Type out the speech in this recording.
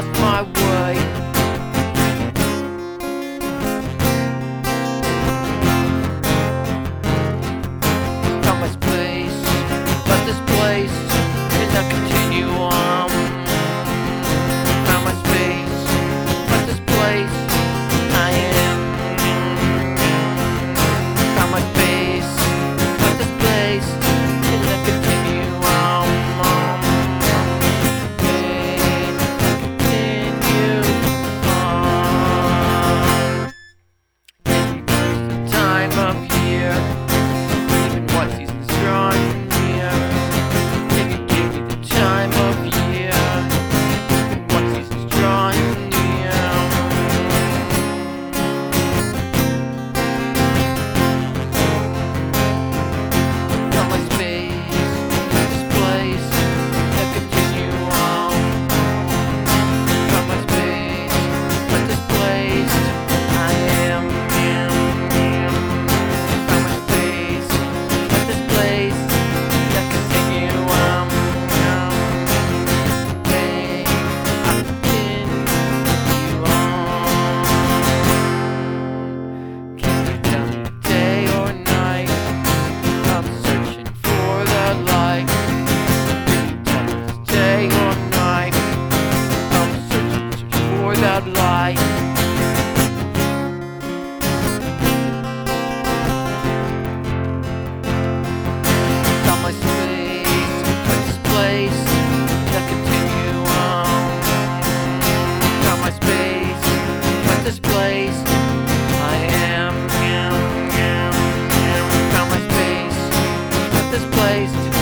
lost my way. up this place. I am, am, am, am from my space at this place.